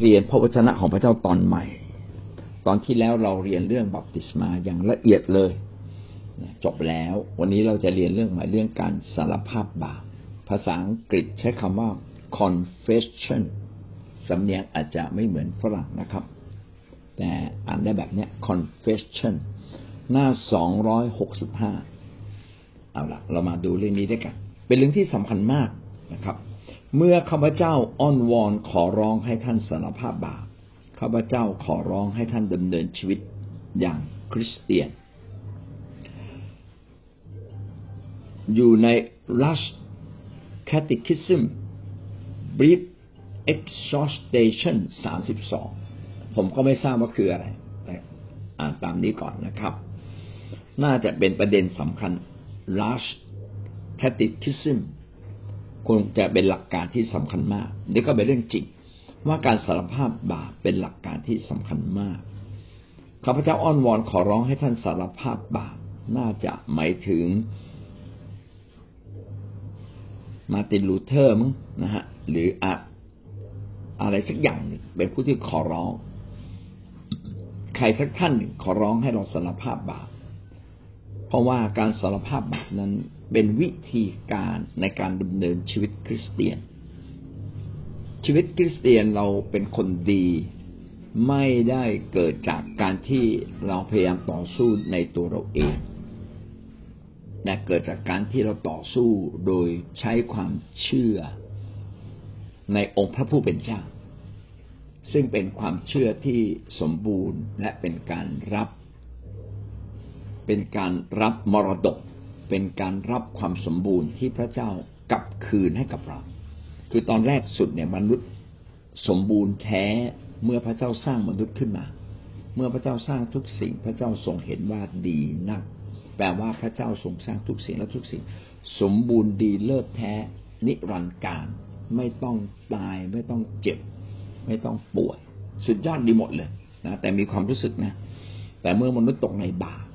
เรียนพระวจนะของพระเจ้าตอนใหม่ ตอนที่แล้วเราเรียนเรื่องบัพติศมาอย่างละเอียดเลยจบแล้ว วันนี้เราจะเรียนเรื่องใหม่เรื่องการสารภาพบาปภาษาอังกฤษใช้คำว่า confession สำเนียงอาจจะไม่เหมือนฝรั่งนะครับ แต่อ่านได้แบบนี้ confession หน้าสองร้อยหกสิบห้าเอาละเรามาดูเรื่องนี้ด้วยกัน เป็นเรื่องที่สำคัญมากนะครับ เมื่อข้าพเจ้าอ้อนวอนขอร้องให้ท่านสารภาพบาปข้าพเจ้าขอร้องให้ท่านดำเนินชีวิตอย่างคริสเตียน อยู่ใน Rush Catechism Brief Exhortation สามสิบสองผมก็ไม่ทราบว่าคืออะไร อ่านตามนี้ก่อนนะครับ น่าจะเป็นประเด็นสำคัญ Large Catechism คงจะเป็นหลักการที่สำคัญมาก นี่ก็เป็นเรื่องจริงว่าการสารภาพบาปเป็นหลักการที่สำคัญมากข้าพเจ้าอ้อนวอนขอร้องให้ท่านสารภาพบาปน่าจะหมายถึง มาร์ตินลูเธอร์มั้งนะฮะหรืออะอะไรสักอย่างหนึ่งเป็นผู้ที่ขอร้อง ใครสักท่านขอร้องให้เราสารภาพบาป เพราะว่าการสารภาพบาปนั้นเป็นวิธีการในการดำเนินชีวิตคริสเตียน ชีวิตคริสเตียนเราเป็นคนดีไม่ได้เกิดจากการที่เราพยายามต่อสู้ในตัวเราเองแต่เกิดจากการที่เราต่อสู้โดยใช้ความเชื่อในองค์พระผู้เป็นเจ้า ซึ่งเป็นความเชื่อที่สมบูรณ์และเป็นการรับ เป็นการรับมรดก เป็นการรับความสมบูรณ์ที่พระเจ้ากลับคืนให้กับเรา คือตอนแรกสุดเนี่ยมนุษย์สมบูรณ์แท้เมื่อพระเจ้าสร้างมนุษย์ขึ้นมา เมื่อพระเจ้าสร้างทุกสิ่ง พระเจ้าทรงเห็นว่าดีนัก แปลว่าพระเจ้าทรงสร้างทุกสิ่งและทุกสิ่ง สมบูรณ์ดีเลิศแท้ นิรันดร์การไม่ต้องตายไม่ต้องเจ็บ ไม่ต้องป่วย สุดยอดดีหมดเลยนะแต่มีความรู้สึกนะ แต่เมื่อมนุษย์ตกในบาป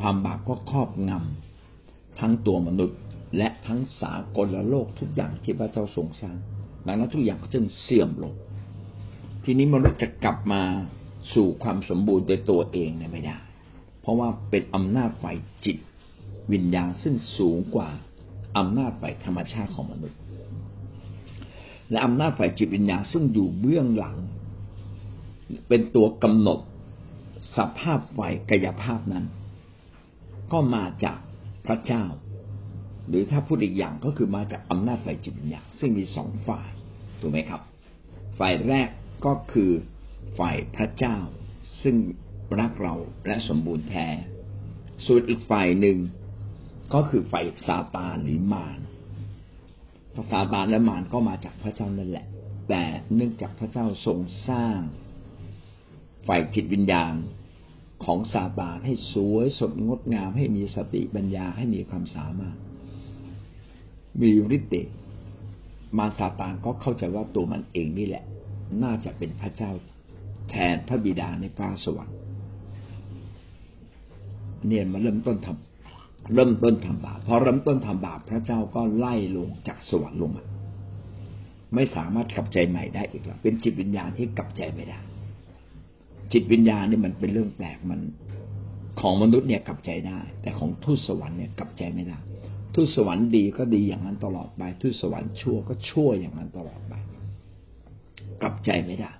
ความบาปก็ครอบงำทั้งตัวมนุษย์ และทั้งสากลโลกทุกอย่างที่พระเจ้าทรงสร้างดังนั้นทุกอย่างก็จึงเสื่อมลง ทีนี้มนุษย์จะกลับมาสู่ความสมบูรณ์โดยตัวเองเนี่ยไม่ได้ เพราะว่าเป็นอำนาจฝ่ายจิตวิญญาณซึ่งสูงกว่าอำนาจฝ่ายธรรมชาติของมนุษย์ และอำนาจฝ่ายจิตวิญญาณซึ่งอยู่เบื้องหลัง เป็นตัวกำหนดสภาพฝ่ายกายภาพนั้น ก็มาจากพระเจ้า หรือถ้าพูดอีกอย่างก็คือมาจากอำนาจฝ่ายจิตวิญญาณซึ่งมีสองฝ่ายถูกไหมครับ ฝ่ายแรกก็คือฝ่ายพระเจ้า ซึ่งรักเราและสมบูรณ์แท้ ส่วนอีกฝ่ายหนึ่งก็คือฝ่ายซาตานหรือมารภาษาบาลและมารก็มาจากพระเจ้านั่นแหละ แต่เนื่องจากพระเจ้าทรงสร้าง ฝ่ายจิตวิญญาณ ของซาตานให้สวยสดงดงาม ให้มีสติปัญญาให้มีความสามารถ มีฤทธิ์เดชมาซาตานก็เข้าใจว่าตัวมันเองนี่แหละ น่าจะเป็นพระเจ้าแทนพระบิดาในฟ้าสวรรค์เนี่ยมาเริ่มต้นทำเริ่มต้นทำบาปพอเริ่มต้นทำบาปพระเจ้าก็ไล่ลงจากสวรรค์ลงมาไม่สามารถกลับใจใหม่ได้อีกแล้วเป็นจิตวิญญาณที่กลับใจไม่ได้ จิตวิญญาณนี่มันเป็นเรื่องแปลกมันของมนุษย์เนี่ยกลับใจได้ แต่ของทูตสวรรค์เนี่ยกลับใจไม่ได้ทูตสวรรค์ดีก็ดีอย่างนั้นตลอดไปทูตสวรรค์ชั่วก็ชั่วอย่างนั้นตลอดไป กลับใจไม่ได้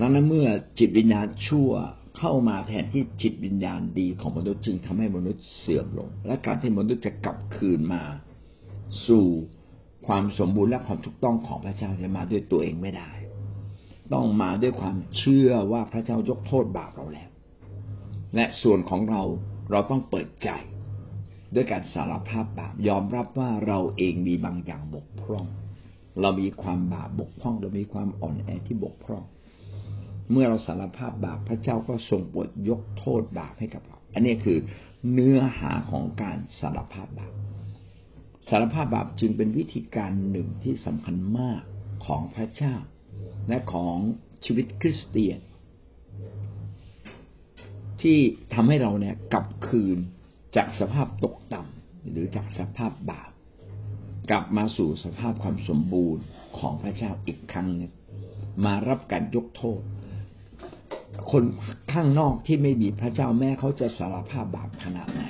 ดังนั้นเมื่อจิตวิญญาณชั่วเข้ามาแทนที่จิตวิญญาณดีของมนุษย์จึงทำให้มนุษย์เสื่อมลง และการที่มนุษย์จะกลับคืนมา สู่ความสมบูรณ์และความถูกต้องของพระเจ้าจะมาด้วยตัวเองไม่ได้ ต้องมาด้วยความเชื่อว่าพระเจ้ายกโทษบาปเราแล้ว และส่วนของเราเราต้องเปิดใจ ด้วยการสารภาพบาปยอมรับว่าเราเองมีบางอย่างบกพร่อง เรามีความบาปบกพร่องเรามีความอ่อนแอที่บกพร่อง เมื่อเราสารภาพบาปพระเจ้าก็ทรงโปรดยกโทษบาปให้กับเรา อันนี้คือเนื้อหาของการสารภาพบาปสารภาพบาปจึงเป็นวิธีการหนึ่งที่สำคัญมากของพระเจ้า และของชีวิตคริสเตียน ที่ทำให้เราเนี่ยกลับคืนจากสภาพตกต่ำหรือจากสภาพบาปกลับมาสู่สภาพความสมบูรณ์ของพระเจ้าอีกครั้งนึงมารับการยกโทษ คนข้างนอกที่ไม่มีพระเจ้าแม่เขาจะสารภาพบาปขนาดไหน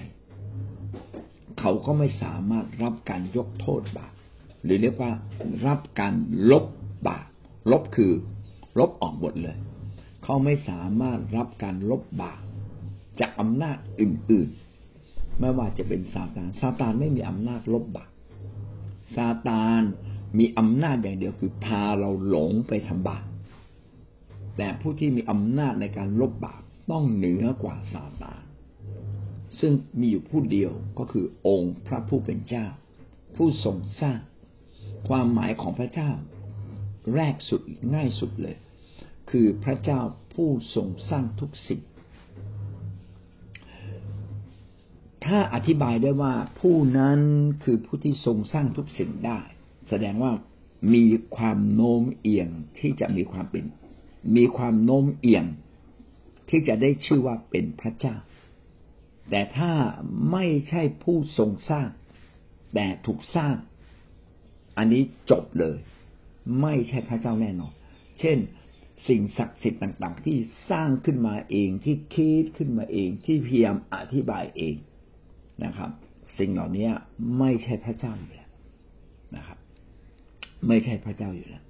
เขาก็ไม่สามารถรับการยกโทษบาปหรือเรียกว่ารับการลบบาป ลบคือลบออกหมดเลย เขาไม่สามารถรับการลบบาปจากอำนาจอื่นๆ ไม่ว่าจะเป็นซาตานซาตานไม่มีอำนาจลบบาปซาตานมีอำนาจอย่างเดียวคือพาเราหลงไปทำบาปแต่ผู้ที่มีอำนาจในการลบบาปต้องเหนือกว่าซาตานซึ่งมีอยู่ผู้เดียวก็คือองค์พระผู้เป็นเจ้า ผู้ทรงสร้าง ความหมายของพระเจ้า แรกสุดง่ายสุดเลย คือพระเจ้าผู้ทรงสร้างทุกสิ่ง ถ้าอธิบายได้ว่าผู้นั้นคือผู้ที่ทรงสร้างทุกสิ่งได้ แสดงว่ามีความโน้มเอียงที่จะมีความเป็น มีความโน้มเอียงที่จะได้ชื่อว่าเป็นพระเจ้า แต่ถ้าไม่ใช่ผู้ทรงสร้าง แต่ถูกสร้าง อันนี้จบเลย ไม่ใช่พระเจ้าแน่นอน เช่น สิ่งศักดิ์สิทธิ์ต่าง ๆ ที่สร้างขึ้นมาเองที่คิดขึ้นมาเองที่พยายามอธิบายเองนะครับ สิ่งเหล่านี้ไม่ใช่พระเจ้าอยู่แล้วนะครับ ไม่ใช่พระเจ้าอยู่แล้ว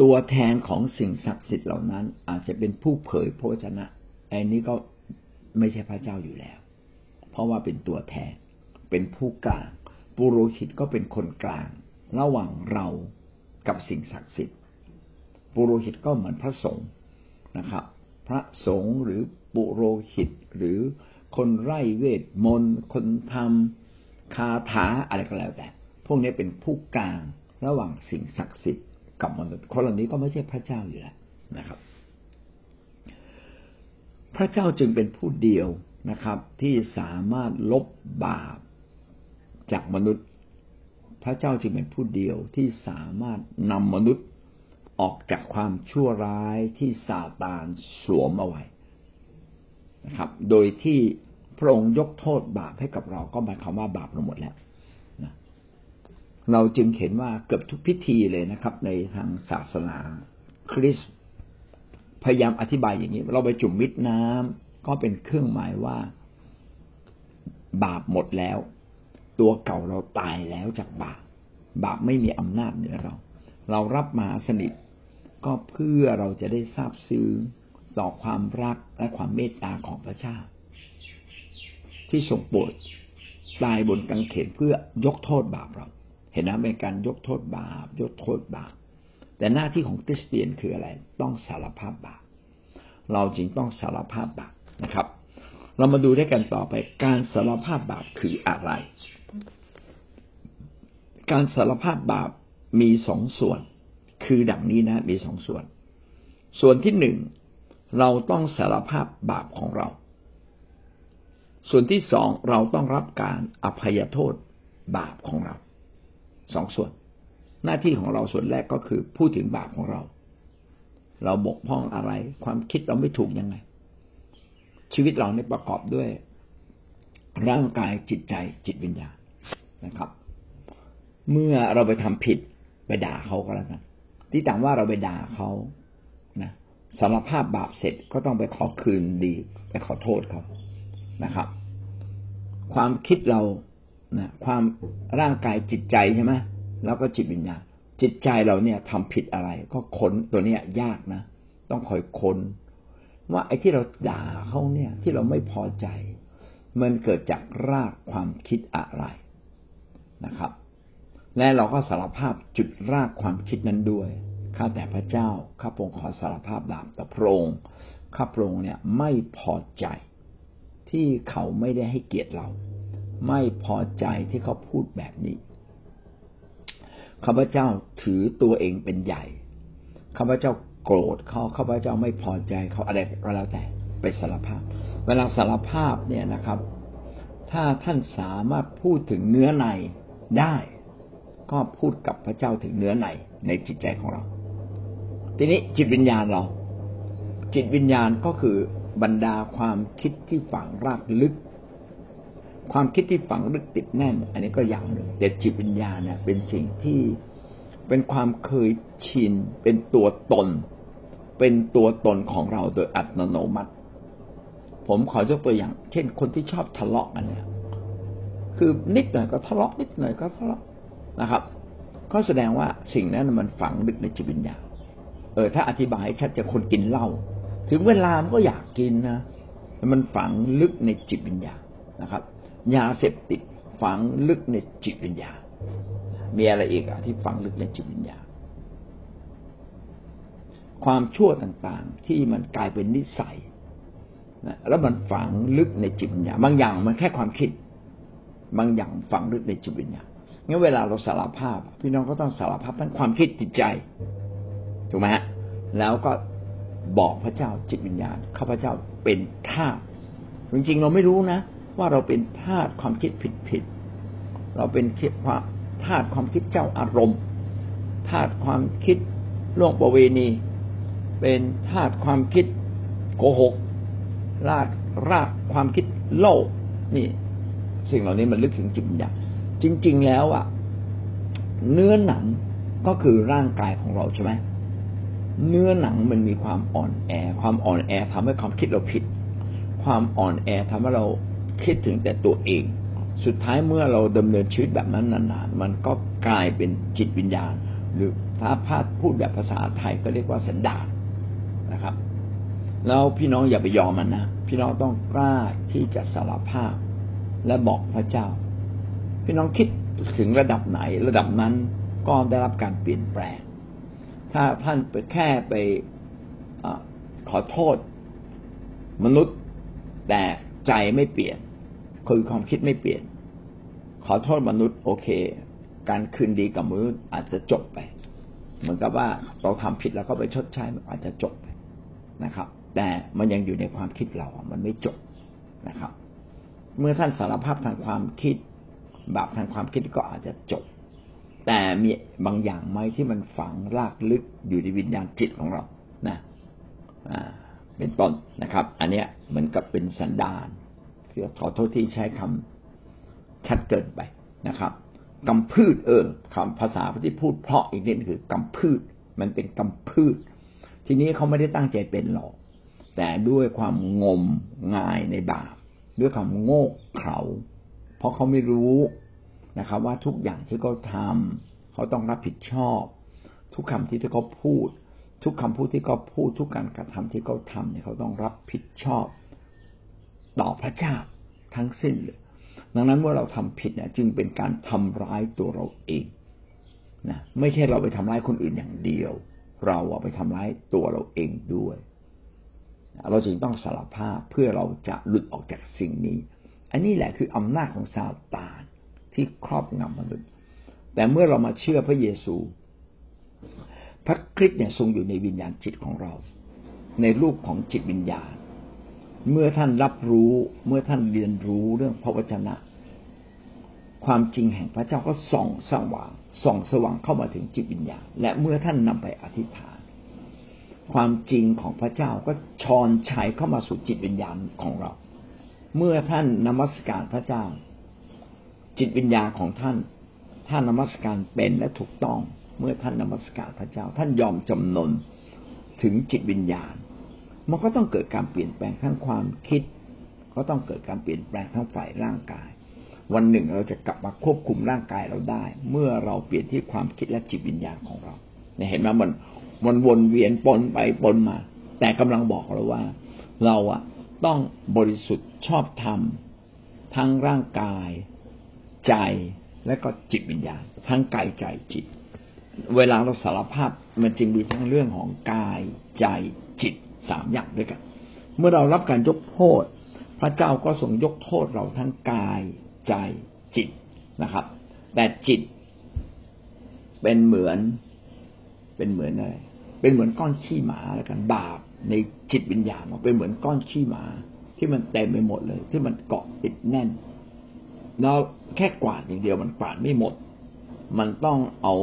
ตัวแทนของสิ่งศักดิ์สิทธิ์เหล่านั้น อาจจะเป็นผู้เผยพระชนะอันนี้ก็ไม่ใช่พระเจ้าอยู่แล้ว เพราะว่าเป็นตัวแทนเป็นผู้กลางปุโรหิตก็เป็นคนกลาง ระหว่างเรา กับสิ่งศักดิ์สิทธิ์ ปุโรหิตก็เหมือนพระสงฆ์นะครับ พระสงฆ์หรือปุโรหิตหรือคนไร้เวทมนต์คนทำคาถาอะไรก็แล้วแต่ พวกนี้เป็นผู้กลางระหว่างสิ่งศักดิ์สิทธิ์กับมนุษย์คนเหล่านี้ก็ไม่ใช่พระเจ้าอยู่แล้วนะครับ พระเจ้าจึงเป็นผู้เดียวนะครับ ที่สามารถลบบาปจากมนุษย์ ระเจ้าจึงเป็นผู้เดียวที่สามารถนำมนุษย์ออกจากความชั่วร้ายที่ซาตานสวมเอาไว้นะครับ โดยที่พระองค์ยกโทษบาปให้กับเราก็หมายความว่าบาปเราหมดแล้วนะเราจึงเห็นว่าเกือบทุกพิธีเลยนะครับ ในทางศาสนาคริสต์พยายามอธิบายอย่างนี้ เราไปจุ่มมิดน้ำก็เป็นเครื่องหมายว่า บาปหมดแล้ว ตัวเก่าเราตายแล้วจากบาปบาปไม่มีอำนาจเหนือเรา เรารับมาสนิท ก็เพื่อเราจะได้ทราบซึ้งต่อความรักและความเมตตาของพระเจ้า ที่ทรงโปรดตายบนกังเขนเพื่อยกโทษบาปเรา เห็นนะเป็นการยกโทษบาป ยกโทษบาป แต่หน้าที่ของคริสเตียนคืออะไร ต้องสารภาพบาป เราจึงต้องสารภาพบาปนะครับ เรามาดูด้วยกันต่อไปการสารภาพบาปคืออะไร การสารภาพบาปมีสองส่วน คือดังนี้นะ มีสองส่วน ส่วนที่หนึ่งเราต้องสารภาพบาปของเรา ส่วนที่สองเราต้องรับการอภัยโทษบาปของเราสองส่วน หน้าที่ของเราส่วนแรกก็คือพูดถึงบาปของเรา เราบกพร่องอะไร ความคิดเราไม่ถูกยังไง ชีวิตเราเนี่ยประกอบด้วย ร่างกายจิตใจจิตวิญญาณนะครับ เมื่อเราไปทำผิดไปด่าเขาก็แล้วกันที่ต่างว่าเราไปด่าเขานะสารภาพบาปเสร็จก็ต้องไปขอคืนดี ไปขอโทษเขานะครับ ความคิดเรานะความร่างกายจิตใจใช่ไหมแล้วก็จิตวิญญาณจิตใจเราเนี่ยทำผิดอะไร ก็ค้นตัวเนี้ยยากนะ ต้องคอยค้น ว่าไอ้ที่เราด่าเขาเนี่ย ที่เราไม่พอใจ มันเกิดจากรากความคิดอะไรนะครับ และเราก็สารภาพจุดรากความคิดนั้นด้วยข้าแต่พระเจ้าข้าพงขอสารภาพบาปต่อพระองค์ข้าพระองค์เนี่ยไม่พอใจ ที่เขาไม่ได้ให้เกียรติเรา ไม่พอใจที่เขาพูดแบบนี้ข้าพเจ้าถือตัวเองเป็นใหญ่ข้าพเจ้าโกรธเขาข้าพเจ้าไม่พอใจเขาอะไรก็แล้วแต่ไปสารภาพ เวลาสารภาพเนี่ยนะครับ ถ้าท่านสามารถพูดถึงเนื้อในได้ ก็พูดกับพระเจ้าถึงเนื้อในในจิตใจของเรา ทีนี้จิตวิญญาณเรา จิตวิญญาณก็คือบรรดาความคิดที่ฝังรากลึก ความคิดที่ฝังลึกติดแน่น อันนี้ก็อย่างหนึ่งแต่จิตวิญญาณเนี่ยเป็นสิ่งที่เป็นความเคยชิน เป็นตัวตน เป็นตัวตนของเราโดยอัตโนมัติ ผมขอยกตัวอย่าง เช่น คนที่ชอบทะเลาะกันเนี่ยคือนิดหน่อยก็ทะเลาะนิดหน่อยก็ทะเลาะ นะครับ ก็แสดงว่าสิ่งนั้นมันฝังลึกในจิตวิญญาณเออ ถ้าอธิบายชัดจะคนกินเหล้าถึงเวลามันก็อยากกินนะมันฝังลึกในจิตวิญญาณนะครับ ยาเสพติดฝังลึกในจิตวิญญาณมีอะไรอีกอะที่ฝังลึกในจิตวิญญาณความชั่วต่างๆ ที่มันกลายเป็นนิสัยนะแล้วมันฝังลึกในจิตวิญญาณบางอย่างมันแค่ความคิด บางอย่างฝังลึกในจิตวิญญาณ งั้นเวลาเราสารภาพ พี่น้องก็ต้องสารภาพทั้งความคิดจิตใจถูกไหมฮะแล้วก็บอกพระเจ้าจิตวิญญาณข้าพเจ้าเป็นทาสจริงๆ เราไม่รู้นะ ว่าเราเป็นทาสความคิดผิดๆเราเป็นคิดว่าทาสความคิดเจ้าอารมณ์ทาสความคิดล่วงประเวณี เป็นทาสความคิดโกหกรากรากความคิดโลภนี่ สิ่งเหล่านี้มันลึกถึงจิตวิญญาณ จริง ๆ แล้วอะ เนื้อหนังก็คือร่างกายของเราใช่ไหมเนื้อหนังมันมีความอ่อนแอ ความอ่อนแอทำให้ความคิดเราผิด ความอ่อนแอทำให้เราคิดถึงแต่ตัวเอง สุดท้ายเมื่อเราดำเนินชีวิตแบบนั้นนานๆ มันก็กลายเป็นจิตวิญญาณ หรือถ้าพาดพูดแบบภาษาไทยก็เรียกว่าสันดานนะครับ แล้วพี่น้องอย่าไปยอมมันนะ พี่น้องต้องกล้าที่จะสารภาพและบอกพระเจ้า พี่น้องคิดถึงระดับไหน ระดับนั้นก็ได้รับการเปลี่ยนแปลง ถ้าท่านไปแค่ไปอขอโทษ มนุษย์ แต่ใจไม่เปลี่ยนคือความคิดไม่เปลี่ยน ขอโทษมนุษย์โอเค การคืนดีกับมนุษย์อาจจะจบไป เหมือนกับว่าเราทำผิดแล้วก็ไปชดใช้มันอาจจะจบไปนะครับ แต่มันยังอยู่ในความคิดเรา มันไม่จบนะครับ เมื่อท่านสารภาพทางความคิด บาปทางความคิดก็อาจจะจบ แต่มีบางอย่างไหมที่มันฝังรากลึกอยู่ในวิญญาณจิตของเรานะอ่าเป็นต้นนะครับ อันเนี้ยเหมือนกับเป็นสันดานคือขอโทษที่ใช้คำชัดเกินไปนะครับกำพืชเออคำภาษาที่พูดเพราะอีกนิดคือกำพืช มันเป็นกำพืช ทีนี้เขาไม่ได้ตั้งใจเป็นหรอก แต่ด้วยความงมงายในบาปด้วยความโง่เขลา เพราะเขาไม่รู้นะครับ ว่าทุกอย่างที่เขาทำเขาต้องรับผิดชอบ ทุกคำที่เขาพูด ทุกคำพูดที่เขาพูด ทุกการกระทำที่เขาทำเนี่ยเขาต้องรับผิดชอบ ต่อพระเจ้าทั้งสิ้นเลยดังนั้นเมื่อเราทำผิดเนี่ยจึงเป็นการทำร้ายตัวเราเองนะไม่ใช่เราไปทำร้ายคนอื่นอย่างเดียว เราไปทำร้ายตัวเราเองด้วย เราจึงต้องสารภาพเพื่อเราจะหลุดออกจากสิ่งนี้ อันนี้แหละคืออำนาจของซาตานที่ครอบงำมนุษย์ แต่เมื่อเรามาเชื่อพระเยซู พระคริสต์เนี่ยทรงอยู่ในวิญญาณจิตของเรา ในรูปของจิตวิญญาณ เมื่อท่านรับรู้เมื่อท่านเรียนรู้เรื่องพระวจนะ ความจริงแห่งพระเจ้าก็ส่องสว่างส่องสว่างเข้ามาถึงจิตวิญญาณ และเมื่อท่านนำไปอธิษฐาน ความจริงของพระเจ้าก็ชอนชัยเข้ามาสู่จิตวิญญาณของเรา เมื่อท่านนมัสการพระเจ้า จิตวิญญาณของท่าน ท่านนมัสการเป็นและถูกต้อง เมื่อท่านนมัสการพระเจ้า ท่านยอมจำนนถึงจิตวิญญาณ มันก็ต้องเกิดการเปลี่ยนแปลงทั้งความคิด ก็ต้องเกิดการเปลี่ยนแปลงทั้งฝ่ายร่างกาย วันหนึ่งเราจะกลับมาควบคุมร่างกายเราได้ เมื่อเราเปลี่ยนที่ความคิดและจิตวิญญาณของเราเนี่ยเห็นไหมมันมันวนเวียนปนไปปนมา แต่กำลังบอกเราว่า เราอะต้องบริสุทธิ์ ชอบธรรมทั้งร่างกาย ใจและก็จิตวิญญาณ ทั้งกายใจจิต เวลาเราสารภาพมันจึงมีทั้งเรื่องของกายใจจิตสามอย่างด้วยกัน เมื่อเรารับการยกโทษ พระเจ้าก็ทรงยกโทษเราทั้งกายใจจิตนะครับ แต่จิตเป็นเหมือนเป็นเหมือนอะไรเป็นเหมือนก้อนขี้หมาแล้วกันบาปในจิตวิญญาณเราเป็นเหมือนก้อนขี้หมา ที่มันเต็มไปหมดเลย ที่มันเกาะติดแน่น เราแค่กวาดอย่างเดียวมันกวาดไม่หมด มันต้องเอา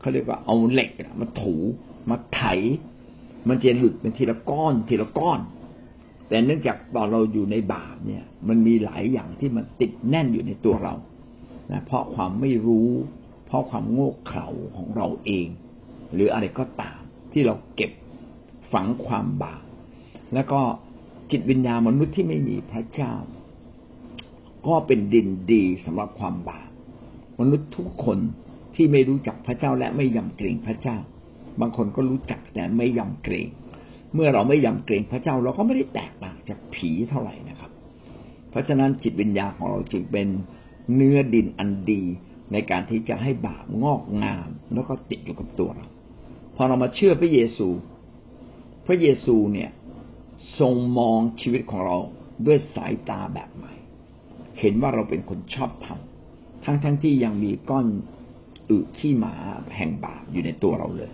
เขาเรียกว่าเอาเหล็กมาถูมาไถ มันจะหลุดเป็นทีละก้อนทีละก้อน แต่เนื่องจากตอนเราอยู่ในบาปเนี่ย มันมีหลายอย่างที่มันติดแน่นอยู่ในตัวเรานะเพราะความไม่รู้ เพเพราะความโง่เขลาของเราเอง หรืออะไรก็ตามที่เราเก็บฝังความบาป แล้วก็จิตวิญญาณมนุษย์ที่ไม่มีพระเจ้า ก็เป็นดินดีสำหรับความบาปมนุษย์ทุกคนที่ไม่รู้จักพระเจ้าและไม่ยำเกรงพระเจ้า บางคนก็รู้จักแต่ไม่ยำเกรง เมื่อเราไม่ยำเกรงพระเจ้าเราก็ไม่ได้แตกต่างจากผีเท่าไหร่นะครับ เพราะฉะนั้นจิตวิญญาณของเราจึงเป็นเนื้อดินอันดีในการที่จะให้บาปงอกงาม แล้วก็ติดอยู่กับตัวเรา พอเรามาเชื่อพระเยซู พระเยซูเนี่ย ทรงมองชีวิตของเราด้วยสายตาแบบใหม่ เห็นว่าเราเป็นคนชอบธรรมทั้งทั้งที่ยังมีก้อนอึขี้หมาแห่งบาปอยู่ในตัวเราเลย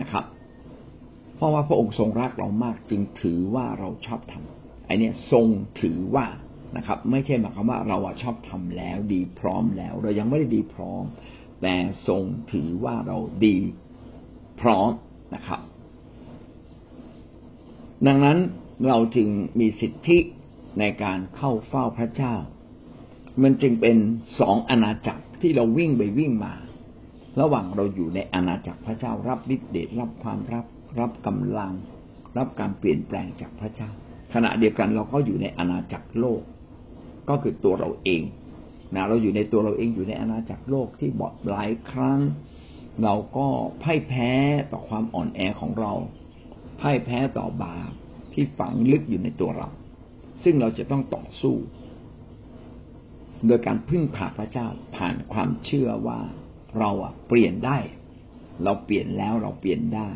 นะครับ เพราะว่าพระองค์ทรงรักเรามากจึงถือว่าเราชอบทำไอเนี้ยทรงถือว่านะครับ ไม่ใช่หมายความว่าเราชอบทำแล้วดีพร้อมแล้ว เรายังไม่ได้ดีพร้อม แต่ทรงถือว่าเราดีพร้อมนะครับ ดังนั้นเราจึงมีสิทธิในการเข้าเฝ้าพระเจ้า มันจึงเป็นสองอาณาจักรที่เราวิ่งไปวิ่งมา ระหว่างเราอยู่ในอาณาจักรพระเจ้ารับฤทธิเดชรับความรับ รับกำลัง รับการเปลี่ยนแปลงจากพระเจ้า ขณะเดียวกันเราก็อยู่ในอาณาจักรโลก ก็คือตัวเราเองนะเราอยู่ในตัวเราเองอยู่ในอาณาจักรโลกที่บอดหลายครั้ง เราก็พ่ายแพ้ต่อความอ่อนแอของเรา พ่ายแพ้ต่อบาปที่ฝังลึกอยู่ในตัวเรา ซึ่งเราจะต้องต่อสู้ โดยการพึ่งพาพระเจ้าผ่านความเชื่อว่าเราอะเปลี่ยนได้ เราเปลี่ยนแล้วเราเปลี่ยนได้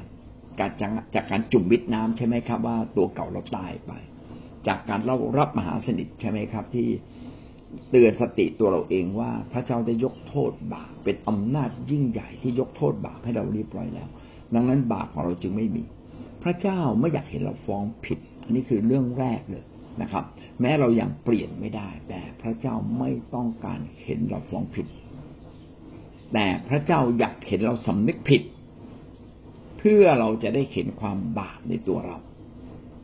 การจากจากการจุ่มวิตน้ำใช่ไหมครับ ว่าตัวเก่าเราตายไป จากการเรารับมหาสนิทใช่ไหมครับ ที่เตือนสติตัวเราเองว่าพระเจ้าได้ยกโทษบาปเป็นอำนาจยิ่งใหญ่ที่ยกโทษบาปให้เราเรียบร้อยแล้ว ดังนั้นบาปของเราจึงไม่มี พระเจ้าไม่อยากเห็นเราฟ้องผิด อันนี้คือเรื่องแรกเลยนะครับ แม้เรายังเปลี่ยนไม่ได้ แต่พระเจ้าไม่ต้องการเห็นเราฟ้องผิด แต่พระเจ้าอยากเห็นเราสำนึกผิด เพื่อเราจะได้เห็นความบาปในตัวเรา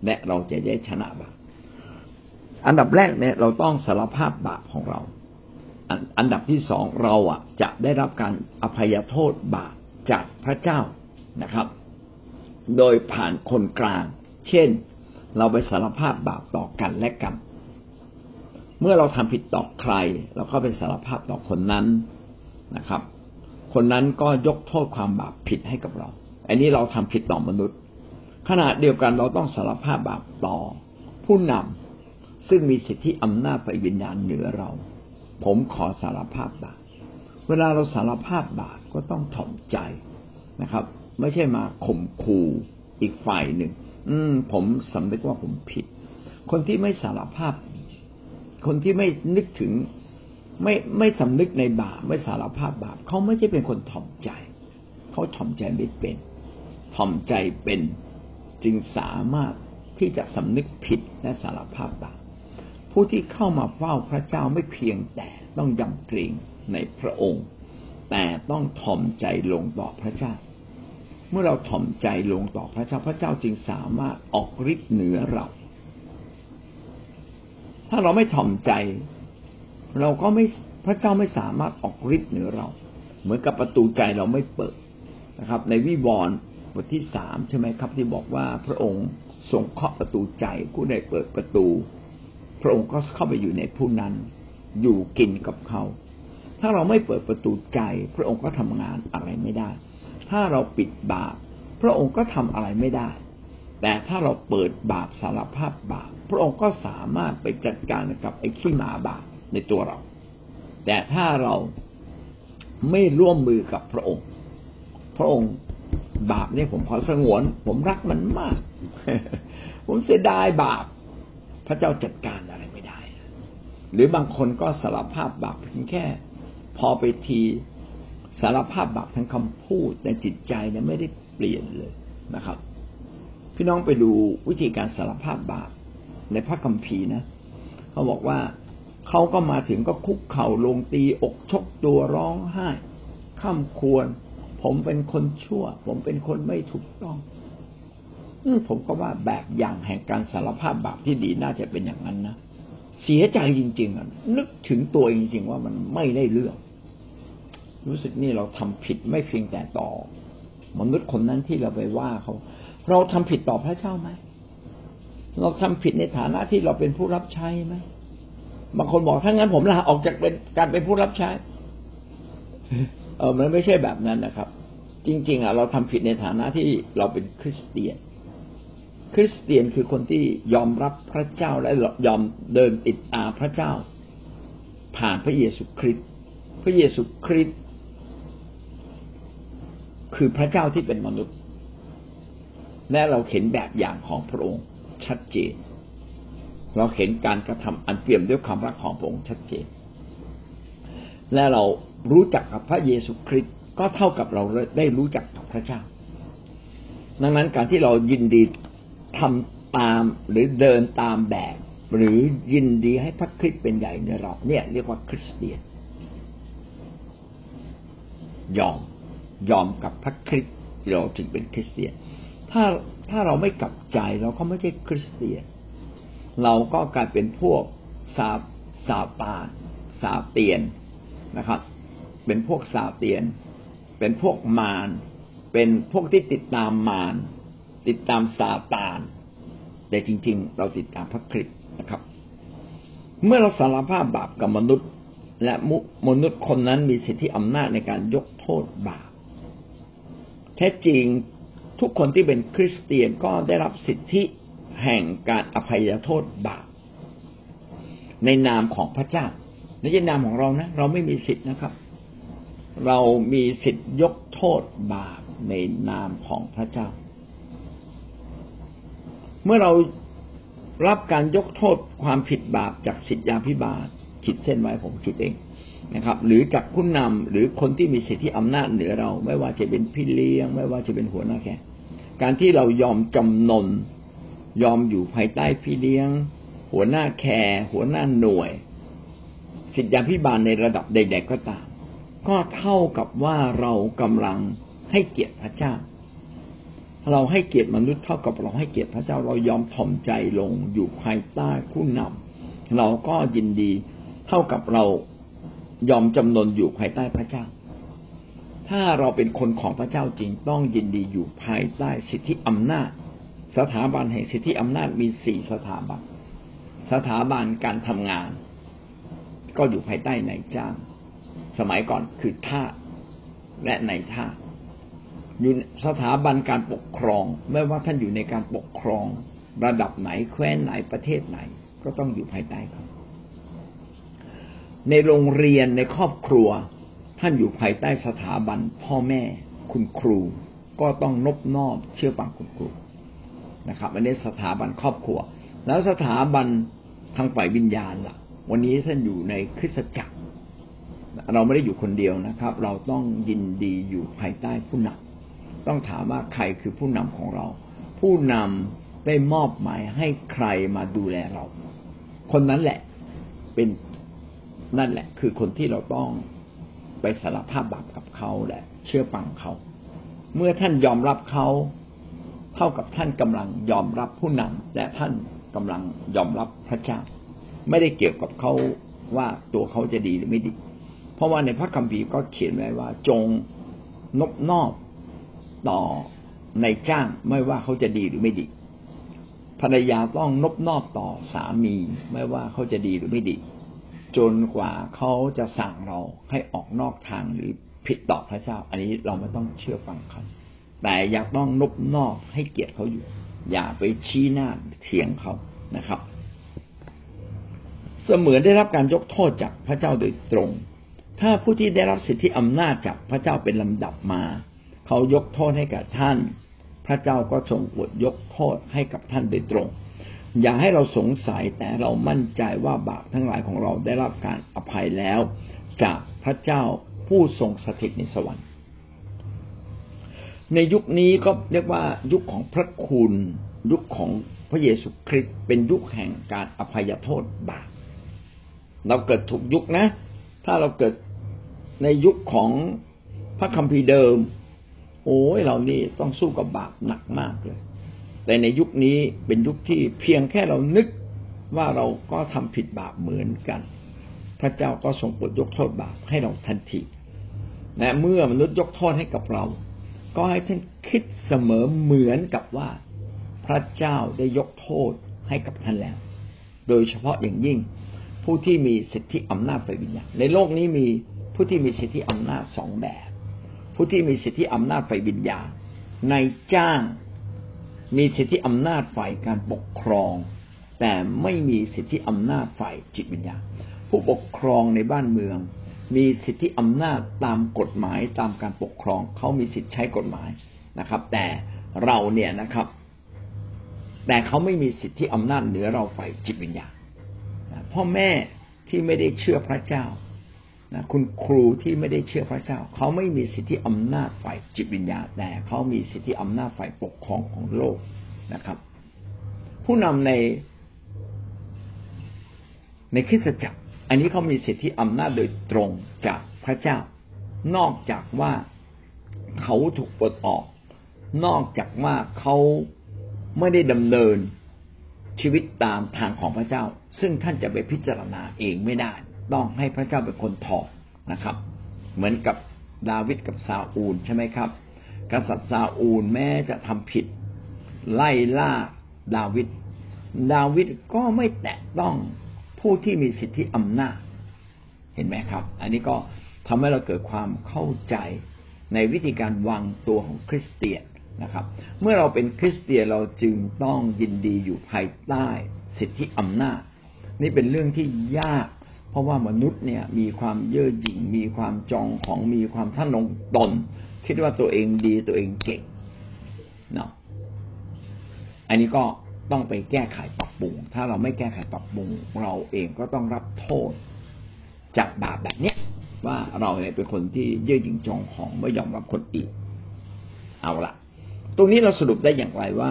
และเราจะได้ชนะบาปอันดับแรกเนี่ยเราต้องสารภาพบาปของเราอันดับที่สองเราอะจะได้รับการอภัยโทษบาปจากพระเจ้านะครับ โดยผ่านคนกลาง เช่น เราไปสารภาพบาปต่อกันและกัน เมื่อเราทำผิดต่อใคร เราก็ไปสารภาพต่อคนนั้นนะครับ คนนั้นก็ยกโทษความบาปผิดให้กับเรา อันนี้เราทำผิดต่อมนุษย์ ขณะเดียวกันเราต้องสารภาพบาปต่อ ผู้นำซึ่งมีสิทธิอำนาจไปวิญญาณเหนือเรา ผมขอสารภาพบาป เวลาเราสารภาพบาปก็ต้องถ่อมใจนะครับ ไม่ใช่มาข่มขู่อีกฝ่ายหนึ่ง อืม ผมสำนึกว่าผมผิด คนที่ไม่สารภาพ คนที่ไม่นึกถึง ไม่ไม่สำนึกในบาปไม่สารภาพบาปเขาไม่ใช่เป็นคนถ่อมใจเขาถ่อมใจไม่เป็นถ่อมใจเป็นจึงสามารถที่จะสำนึกผิดและสารภาพบาปผู้ที่เข้ามาเฝ้าพระเจ้าไม่เพียงแต่ต้องยำเกรงในพระองค์ แต่ต้องถ่อมใจลงต่อพระเจ้า เมื่อเราถ่อมใจลงต่อพระเจ้าพระเจ้าจึงสามารถออกฤทธิ์เหนือเรา ถ้าเราไม่ถ่อมใจ เราก็ไม่พระเจ้าไม่สามารถออกฤทธิ์เหนือเรา เหมือนกับประตูใจเราไม่เปิดนะครับ ในวิวรณ์บทที่สามใช่ไหมครับ ที่บอกว่าพระองค์ทรงเคาะประตูใจผู้ใดเปิดประตู พระองค์ก็เข้าไปอยู่ในผู้นั้น อยู่กินกับเขา ถ้าเราไม่เปิดประตูใจ พระองค์ก็ทำงานอะไรไม่ได้ ถ้าเราปิดบาป พระองค์ก็ทำอะไรไม่ได้ แต่ถ้าเราเปิดบาปสารภาพบาป พระองค์ก็สามารถไปจัดการกับไอ้ขี้หมาบาปในตัวเรา แต่ถ้าเราไม่ร่วมมือกับพระองค์ พระองค์บาปเนี่ยผมขอสงวน ผมรักมันมาก ผมเสียดายบาป พระเจ้าจัดการอะไรไม่ได้ หรือบางคนก็สารภาพบาปเพียงแค่ พอไปที สารภาพบาปทั้งคำพูดแต่จิตใจเนี่ยไม่ได้เปลี่ยนเลยนะครับ พี่น้องไปดูวิธีการสารภาพบาปในพระคัมภีร์นะเขาบอกว่าเขาก็มาถึงก็คุกเข่าลงตีอกชกตัวร้องไห้ข้ามควร ผมเป็นคนชั่ว ผมเป็นคนไม่ถูกต้องผมก็ว่าแบบอย่างแห่งการสารภาพบาปที่ดีน่าจะเป็นอย่างนั้นนะเสียใจจริง ๆ นึกถึงตัวจริง ๆ ว่ามันไม่ได้เรื่อง รู้สึกนี่เราทำผิดไม่เพียงแต่ต่อ มนุษย์คนนั้นที่เราไปว่าเขา เราทำผิดต่อพระเจ้าไหมเราทำผิดในฐานะที่เราเป็นผู้รับใช้ไหมบางคนบอกถ้างั้นผมลาออกจากเป็นการเป็นผู้รับใช้ เออมันไม่ใช่แบบนั้นนะครับ จริง ๆอะเราทำผิดในฐานะที่เราเป็นคริสเตียน คริสเตียนคือคนที่ยอมรับพระเจ้าและยอมเดินติดตามพระเจ้า ผ่านพระเยซูคริสต์พระเยซูคริสต์ คือพระเจ้าที่เป็นมนุษย์ และเราเห็นแบบอย่างของพระองค์ชัดเจน เราเห็นการกระทำอันเปี่ยมด้วยความรักของพระองค์ชัดเจน และเรารู้จักกับพระเยซูคริสต์ก็เท่ากับเราได้รู้จักกับพระเจ้า ดังนั้นการที่เรายินดีทำตามหรือเดินตามแบบ หรือยินดีให้พระคริสต์เป็นใหญ่ในเราเนี่ย เรียกว่าคริสเตียนยอม ยอมกับพระคริสต์เราถึงเป็นคริสเตียน ถ้าถ้าเราไม่กลับใจเราก็ไม่ใช่คริสเตียน เราก็กลายเป็นพวกซาซาตานซาเตียนนะครับ เป็นพวกซาเตียน เป็นพวกมารเป็นพวกที่ติดตามมารติดตามซาตานแต่จริง ๆ เราติดตามพระคริสต์นะครับ เมื่อเราสารภาพบาปกับมนุษย์ และมนุษย์คนนั้นมีสิทธิอำนาจในการยกโทษบาป แท้จริงทุกคนที่เป็นคริสเตียนก็ได้รับสิทธิแห่งการอภัยโทษบาปในนามของพระเจ้าในนามของเรานะเราไม่มีสิทธินะครับ เรามีสิทธิยกโทษบาปในนามของพระเจ้า เมื่อเรารับการยกโทษความผิดบาปจากสิทธยาพิบาลขีดเส้นไว้ผมขีดเอง นะครับ หรือจากผู้นำหรือคนที่มีสิทธิอำนาจเหนือเรา ไม่ว่าจะเป็นพี่เลี้ยง ไม่ว่าจะเป็นหัวหน้าแขกการที่เรายอมจำนน ยอมอยู่ภายใต้พี่เลี้ยง หัวหน้าแคร์หัวหน้าหน่วย สิทธิพิบาลในระดับใด ๆ ก็ตาม ก็เท่ากับว่าเรากำลังให้เกียรติพระเจ้า เราให้เกียรติมนุษย์เท่ากับเราให้เกียรติพระเจ้าเรายอมถ่อมใจลงอยู่ภายใต้ผู้นำเราก็ยินดีเท่ากับเรา ยอมจำนนอยู่ภายใต้พระเจ้า ถ้าเราเป็นคนของพระเจ้าจริงต้องยินดีอยู่ภายใต้สิทธิอำนาจ สถาบันแห่งสิทธิอำนาจมีสี่สถาบัน สถาบันการทำงาน ก็อยู่ภายใต้นายจ้าง สมัยก่อนคือทาสและนายทาสอยู่สถาบันการปกครอง ไม่ว่าท่านอยู่ในการปกครอง ระดับไหนแคว้นไหนประเทศไหน ก็ต้องอยู่ภายใต้เขา ในโรงเรียนในครอบครัว ท่านอยู่ภายใต้สถาบันพ่อแม่คุณครู ก็ต้องนบนอบเชื่อฟังคุณครูนะครับอันนี้สถาบันครอบครัว แล้วสถาบันทางฝ่ายวิญญาณล่ะ วันนี้ท่านอยู่ในคริสตจักร เราไม่ได้อยู่คนเดียวนะครับ เราต้องยินดีอยู่ภายใต้ผู้นำต้องถามว่าใครคือผู้นำของเรา ผู้นำได้มอบหมายให้ใครมาดูแลเรา คนนั้นแหละเป็น นั่นแหละ คือคนที่เราต้องไปสารภาพบาปกับเขาและเชื่อฟังเขา เมื่อท่านยอมรับเขาเท่ากับท่านกำลังยอมรับผู้นำและท่านกำลังยอมรับพระเจ้า ไม่ได้เกี่ยวกับเขาว่าตัวเขาจะดีหรือไม่ดี เพราะว่าในพระคัมภีร์ก็เขียนไว้ว่า จงนบนอบต่อในจ้างไม่ว่าเขาจะดีหรือไม่ดี ภรรยาต้องนบนอบต่อสามี ไม่ว่าเขาจะดีหรือไม่ดี จนกว่าเขาจะสั่งเราให้ออกนอกทางหรือผิดต่อพระเจ้า อันนี้เราไม่ต้องเชื่อฟังเขาแต่อยากต้องนบนอกให้เกียรติเขาอยู่ อย่าไปชี้หน้าเถียงเขานะครับ เสมือนได้รับการยกโทษจากพระเจ้าโดยตรง ถ้าผู้ที่ได้รับสิทธิอำนาจจากพระเจ้าเป็นลำดับมา เขายกโทษให้กับท่าน พระเจ้าก็ทรงอวดยกโทษให้กับท่านโดยตรง อย่าให้เราสงสัยแต่เรามั่นใจว่าบาปทั้งหลายของเราได้รับการอภัยแล้ว จากพระเจ้าผู้ทรงสถิตในสวรรค์ ในยุคนี้ก็เรียกว่ายุคของพระคุณ ยุคของพระเยซูคริสต์เป็นยุคแห่งการอภัยโทษบาปเราเกิดถูกยุคนะ ถ้าเราเกิดในยุคของพระคัมภีร์เดิม โอ้ยเรานี่ต้องสู้กับบาปหนักมากเลย แต่ในยุคนี้เป็นยุคที่เพียงแค่เรานึกว่าเราก็ทำผิดบาปเหมือนกัน พระเจ้าก็ทรงปลดยกโทษบาปให้เราทันที และเมื่อมนุษย์ยกโทษให้กับเรา ก็ให้ท่านคิดเสมอเหมือนกับว่า พระเจ้าได้ยกโทษให้กับท่านแล้ว โดยเฉพาะอย่างยิ่ง ผู้ที่มีสิทธิอำนาจฝ่ายวิญญาณในโลกนี้มีผู้ที่มีสิทธิอำนาจสองแบบ ผู้ที่มีสิทธิอำนาจฝ่ายวิญญาณในจ้าง มีสิทธิอำนาจฝ่ายการปกครอง แต่ไม่มีสิทธิอำนาจฝ่ายจิตวิญญาณผู้ปกครองในบ้านเมือง มีสิทธิอำนาจตามกฎหมายตามการปกครองเขามีสิทธิใช้กฎหมายนะครับ แต่เราเนี่ยนะครับ แต่เขาไม่มีสิทธิอำนาจเหนือเราฝ่ายจิตวิญญาณพ่อแม่ที่ไม่ได้เชื่อพระเจ้า นะคุณครูที่ไม่ได้เชื่อพระเจ้า เขาไม่มีสิทธิอำนาจฝ่ายจิตวิญญาณแต่เขามีสิทธิอำนาจฝ่ายปกครองของโลกนะครับ ผู้นำในในคริสตจักร อันนี้เขามีสิทธิอำนาจโดยตรงจากพระเจ้า นอกจากว่าเขาถูกปลดออก นอกจากว่าเขาไม่ได้ดำเนินชีวิตตามทางของพระเจ้า ซึ่งท่านจะไปพิจารณาเองไม่ได้ ต้องให้พระเจ้าเป็นคนถอดนะครับ เหมือนกับดาวิดกับซาอูลใช่ไหมครับ กษัตริย์ซาอูลแม้จะทำผิด ไล่ล่าดาวิดดาวิดก็ไม่แตะต้องผู้ที่มีสิทธิอำนาจ เห็นไหมครับ อันนี้ก็ทำให้เราเกิดความเข้าใจในวิธีการวางตัวของคริสเตียนนะครับ เมื่อเราเป็นคริสเตียนเราจึงต้องยินดีอยู่ภายใต้สิทธิอำนาจ นี่เป็นเรื่องที่ยาก เพราะว่ามนุษย์เนี่ยมีความเย่อหยิ่งมีความจองของมีความท่านงตน คิดว่าตัวเองดีตัวเองเก่งเนาะอันนี้ก็ต้องไปแก้ไขปรับปรุง ถ้าเราไม่แก้ไขปรับปรุง เราเองก็ต้องรับโทษจากบาปแบบเนี้ยว่าเราเนี่ยเป็นคนที่เย่อหยิ่งจองของไม่ยอมรับคนอีกเอาละตรงนี้เราสรุปได้อย่างไรว่า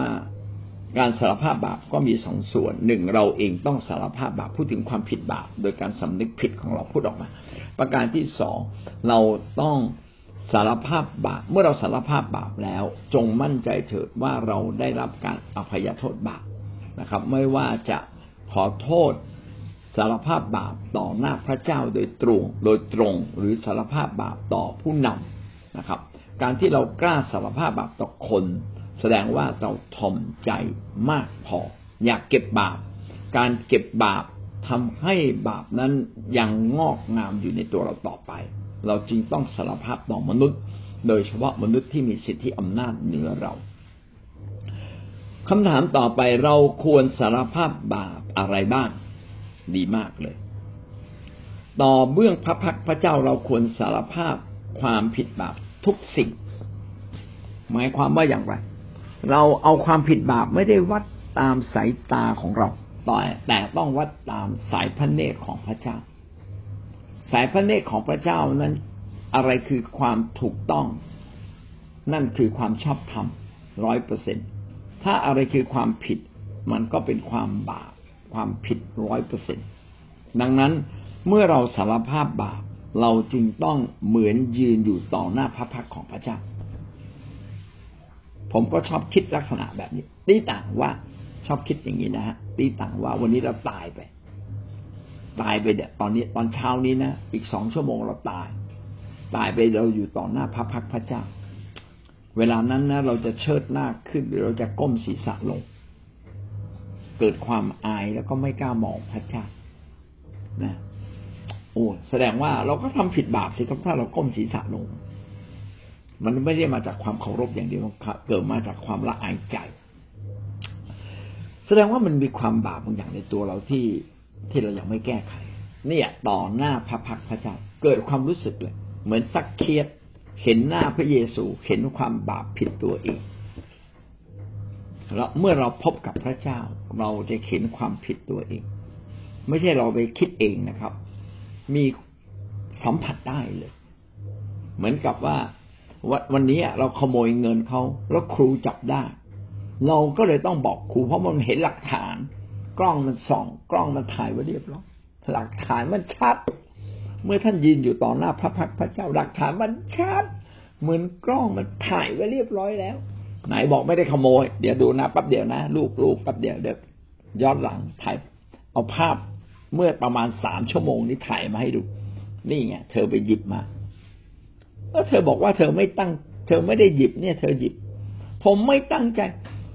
การสารภาพบาปก็มีสองส่วนหนึ่งเราเองต้องสารภาพบาปพูดถึงความผิดบาปโดยการสำนึกผิดของเราพูดออกมา ประการที่สองเราต้องสารภาพบาปเมื่อเราสารภาพบาปแล้ว จงมั่นใจเถิดว่าเราได้รับการอภัยโทษบาปนะครับ ไม่ว่าจะขอโทษสารภาพบาปต่อหน้าพระเจ้าโดยตรงโดยตรงหรือสารภาพบาปต่อผู้นำนะครับ การที่เรากล้าสารภาพบาปต่อคน แสดงว่าเราทอมใจมากพอ อยากเก็บบาป การเก็บบาปทำให้บาปนั้นยังงอกงามอยู่ในตัวเราต่อไป เราจึงต้องสารภาพต่อมนุษย์ โดยเฉพาะมนุษย์ที่มีสิทธิอำนาจเหนือเราคำถามต่อไปเราควรสารภาพบาปอะไรบ้าง ดีมากเลย ต่อเบื้องพระพักพระเจ้าเราควรสารภาพความผิดบาปทุกสิ่ง หมายความว่าอย่างไร เราเอาความผิดบาปไม่ได้วัดตามสายตาของเราต่อแต่ต้องวัดตามสายพระเนตรของพระเจ้า สายพระเนตรของพระเจ้านั้น อะไรคือความถูกต้อง นั่นคือความชอบธรรมร้อยเปอร์เซ็นถ้าอะไรคือความผิด มันก็เป็นความบาปความผิดร้อยเปอร์เซ็นดังนั้นเมื่อเราสารภาพบาปเราจึงต้องเหมือนยืนอยู่ต่อหน้าพระพักของพระเจ้า ผมก็ชอบคิดลักษณะแบบนี้ ตีต่างว่าชอบคิดอย่างนี้นะฮะตีต่างว่าวันนี้เราตายไป ตายไปเดี๋ยตอนนี้ตอนเช้านี้นะอีกสองชั่วโมงเราตาย ตายไปเราอยู่ต่อหน้าพระพักพระเจ้า เวลานั้นนะเราจะเชิดหน้าขึ้นหรือเราจะก้มศีรษะลง เกิดความอายแล้วก็ไม่กล้ามองพระเจ้านะโอ้แสดงว่าเราก็ทำผิดบาปสิครับถ้าเราก้มศีรษะลง มันไม่ได้มาจากความเคารพอย่างเดียวเกิดมาจากความละอายใจ แสดงว่ามันมีความบาปบางอย่างในตัวเราที่ที่เรายังไม่แก้ไข เนี่ยต่อหน้าพระพักพระเจ้าเกิดความรู้สึกเลย เหมือนสักเคียดเห็นหน้าพระเยซูเห็นความบาปผิดตัวเองแล้วเมื่อเราพบกับพระเจ้า เราจะเห็นความผิดตัวเอง ไม่ใช่เราไปคิดเองนะครับ มีสัมผัสได้เลย เหมือนกับว่า วันนี้เราขโมยเงินเขาแล้วครูจับได้ เราก็เลยต้องบอกครูเพราะมันเห็นหลักฐาน กล้องมันส่อง กล้องมันถ่ายไว้เรียบร้อยหลักฐานมันชัด เมื่อท่านยืนอยู่ต่อหน้าพระพักพระเจ้าหลักฐานมันชัด เหมือนกล้องมันถ่ายไว้เรียบร้อยแล้ว ไหนบอกไม่ได้ขโมย เดี๋ยวดูนะแป๊บเดียวนะลูกลูกแป๊บเดียวเดี๋ยวย้อนหลังถ่ายเอาภาพเมื่อประมาณสามชั่วโมงนี้ถ่ายมาให้ดู นี่ไงเธอไปหยิบมา เออเธอบอกว่าเธอไม่ตั้ง เธอไม่ได้หยิบเนี่ย เธอหยิบ ผมไม่ตั้งใจ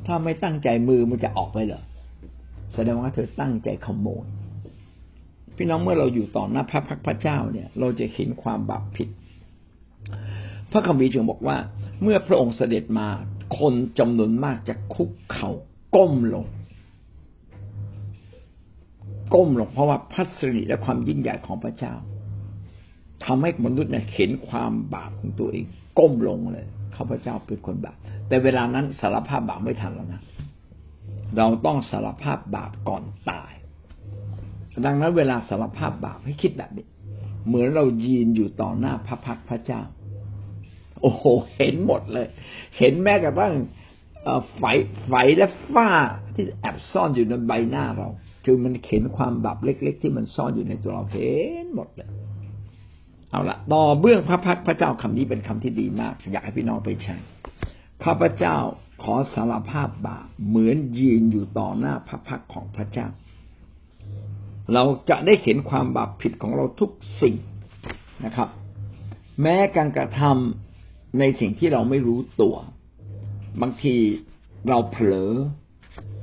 ถ้าไม่ตั้งใจมือมันจะออกไปเหรอแสดงว่าเธอตั้งใจขโมย พี่น้องเมื่อเราอยู่ต่อหน้าพระพักพระเจ้าเนี่ย เราจะเห็นความบาปผิด พระคัมภีร์จึงบอกว่า เมื่อพระองค์เสด็จมาคนจำนวนมากจะคุกเข่าก้มลง ก้มลงเพราะว่าพระสิริและความยิ่งใหญ่ของพระเจ้า ทำให้มนุษย์เนี่ยเห็นความบาปของตัวเอง ก้มลงเลยข้าพเจ้าเป็นคนบาปแต่เวลานั้นสารภาพบาปไม่ทันแล้วนะเราต้องสารภาพบาปก่อนตาย ดังนั้นเวลาสารภาพบาปให้คิดแบบนี้ เหมือนเรายืนอยู่ต่อหน้าพระพักพระเจ้า โอ้โห เห็นหมดเลย เห็นแม้กระทั่งไฟไฟและฝ้าที่แอบซ่อนอยู่ในใบหน้าเรา คือมันเห็นความบาปเล็ก ๆ ที่มันซ่อนอยู่ในตัวเราเห็นหมดเลย เอาละต่อเบื้องพระพักพระเจ้าคำนี้เป็นคำที่ดีมาก อยากให้พี่น้องไปใช้ข้าพเจ้าขอสารภาพบาปเหมือนยืนอยู่ต่อหน้าพระพักของพระเจ้า เราจะได้เห็นความบาปผิดของเราทุกสิ่งนะครับ แม้การกระทำในสิ่งที่เราไม่รู้ตัว บางทีเราเผลอ